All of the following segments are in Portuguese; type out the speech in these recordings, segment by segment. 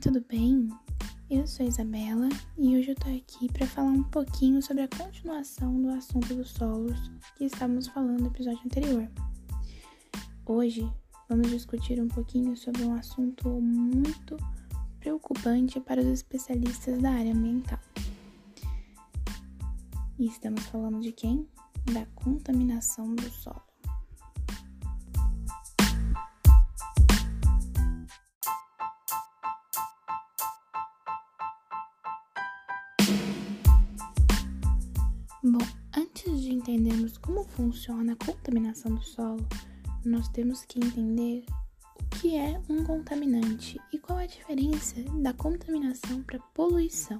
Tudo bem? Eu sou a Isabela e hoje eu tô aqui para falar um pouquinho sobre a continuação do assunto dos solos que estávamos falando no episódio anterior. Hoje vamos discutir um pouquinho sobre um assunto muito preocupante para os especialistas da área ambiental. E estamos falando de quem? Da contaminação do solo. Funciona a contaminação do solo, nós temos que entender o que é um contaminante e qual é a diferença da contaminação para poluição.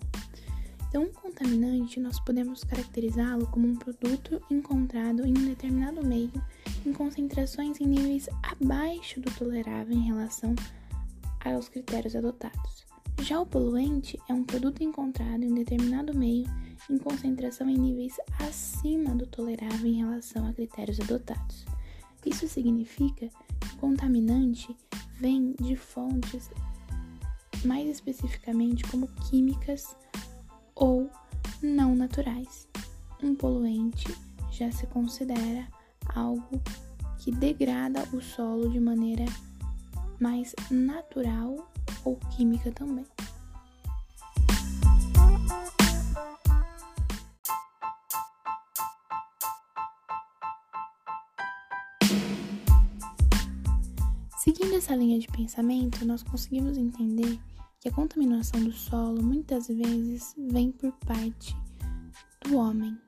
Então, um contaminante nós podemos caracterizá-lo como um produto encontrado em um determinado meio em concentrações em níveis abaixo do tolerável em relação aos critérios adotados. Já o poluente é um produto encontrado em um determinado meio em concentração em níveis acima do tolerável em relação a critérios adotados. Isso significa que o contaminante vem de fontes mais especificamente como químicas ou não naturais. Um poluente já se considera algo que degrada o solo de maneira mais natural ou química também. Seguindo essa linha de pensamento, nós conseguimos entender que a contaminação do solo muitas vezes vem por parte do homem.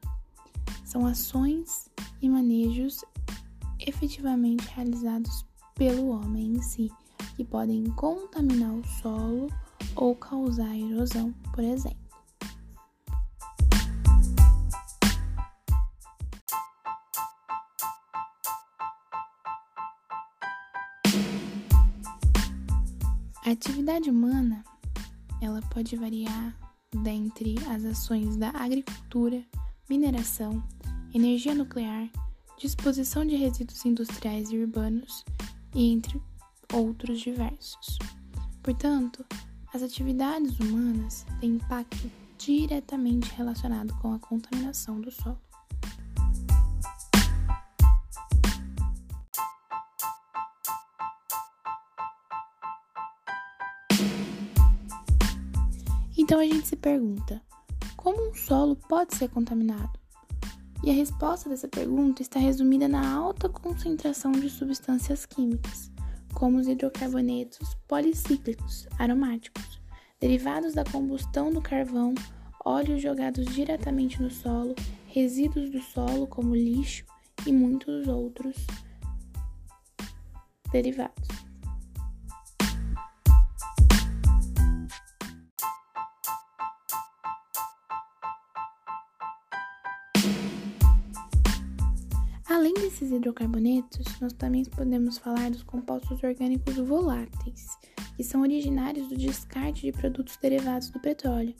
São ações e manejos efetivamente realizados pelo homem em si, que podem contaminar o solo ou causar erosão, por exemplo. A atividade humana, ela pode variar dentre as ações da agricultura, mineração, energia nuclear, disposição de resíduos industriais e urbanos e entre outros diversos. Portanto, as atividades humanas têm impacto diretamente relacionado com a contaminação do solo. Então a gente se pergunta: como um solo pode ser contaminado? E a resposta dessa pergunta está resumida na alta concentração de substâncias químicas, como os hidrocarbonetos policíclicos aromáticos, derivados da combustão do carvão, óleos jogados diretamente no solo, resíduos do solo, como lixo e muitos outros derivados. Além desses hidrocarbonetos, nós também podemos falar dos compostos orgânicos voláteis, que são originários do descarte de produtos derivados do petróleo,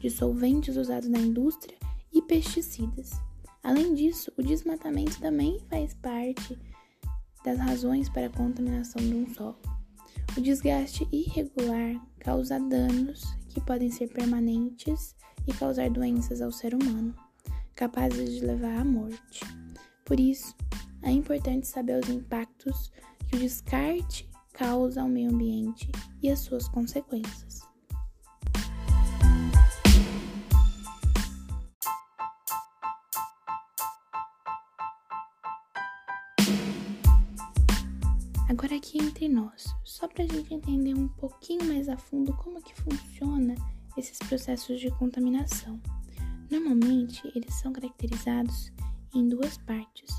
de solventes usados na indústria e pesticidas. Além disso, o desmatamento também faz parte das razões para a contaminação de um solo. O desgaste irregular causa danos que podem ser permanentes e causar doenças ao ser humano, capazes de levar à morte. Por isso, é importante saber os impactos que o descarte causa ao meio ambiente e as suas consequências. Agora aqui entre nós, só para a gente entender um pouquinho mais a fundo como que funciona esses processos de contaminação. Normalmente, eles são caracterizados em duas partes: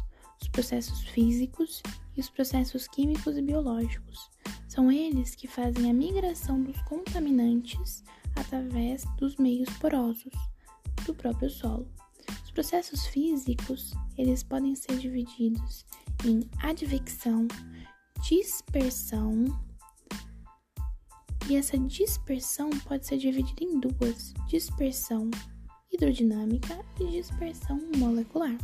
os processos físicos e os processos químicos e biológicos. São eles que fazem a migração dos contaminantes através dos meios porosos do próprio solo. Os processos físicos, eles podem ser divididos em advecção, dispersão, e essa dispersão pode ser dividida em duas: dispersão hidrodinâmica e dispersão molecular.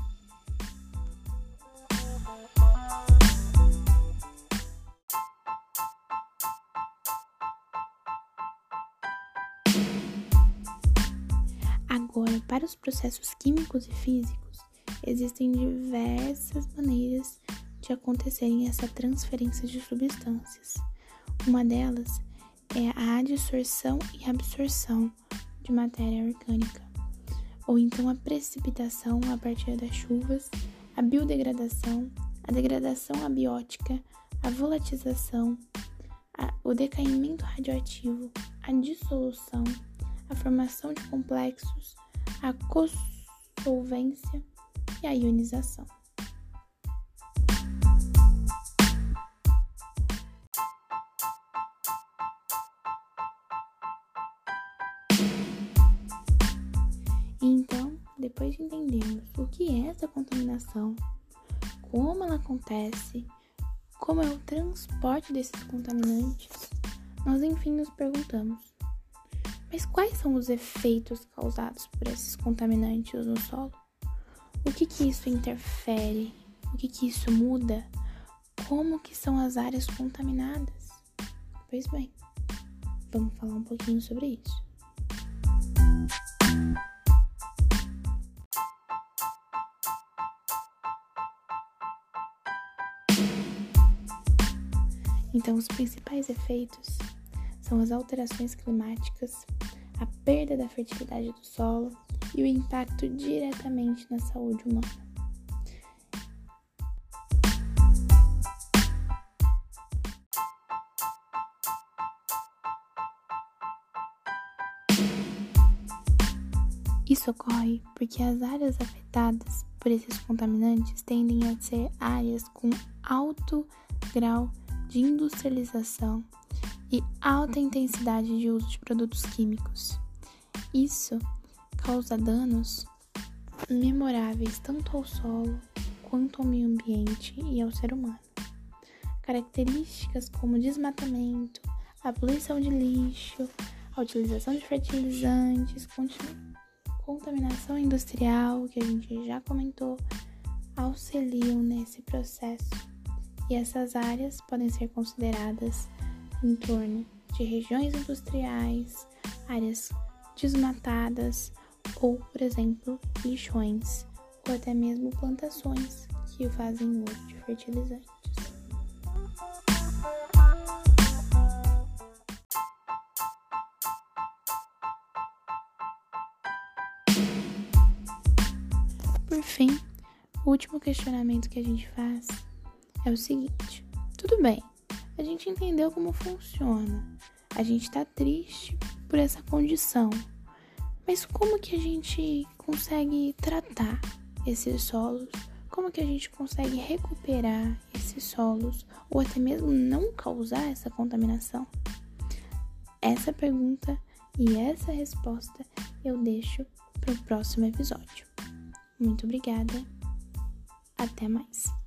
Para os processos químicos e físicos, existem diversas maneiras de acontecerem essa transferência de substâncias. Uma delas é a adsorção e absorção de matéria orgânica, ou então a precipitação a partir das chuvas, a biodegradação, a degradação abiótica, a volatização, a, o decaimento radioativo, a dissolução, a formação de complexos, a cossolvência e a ionização. Então, depois de entendermos o que é essa contaminação, como ela acontece, como é o transporte desses contaminantes, nós enfim nos perguntamos: mas quais são os efeitos causados por esses contaminantes no solo? O que que isso interfere? O que que isso muda? Como que são as áreas contaminadas? Pois bem, vamos falar um pouquinho sobre isso. Então, os principais efeitos são as alterações climáticas, a perda da fertilidade do solo e o impacto diretamente na saúde humana. Isso ocorre porque as áreas afetadas por esses contaminantes tendem a ser áreas com alto grau de industrialização e alta intensidade de uso de produtos químicos. Isso causa danos memoráveis tanto ao solo quanto ao meio ambiente e ao ser humano. Características como desmatamento, a poluição de lixo, a utilização de fertilizantes, contaminação industrial, que a gente já comentou, auxiliam nesse processo e essas áreas podem ser consideradas em torno de regiões industriais, áreas desmatadas ou, por exemplo, lixões ou até mesmo plantações que fazem uso de fertilizantes. Por fim, o último questionamento que a gente faz é o seguinte: tudo bem, a gente entendeu como funciona, a gente tá triste por essa condição, mas como que a gente consegue tratar esses solos? Como que a gente consegue recuperar esses solos ou até mesmo não causar essa contaminação? Essa pergunta e essa resposta eu deixo para o próximo episódio. Muito obrigada. Até mais.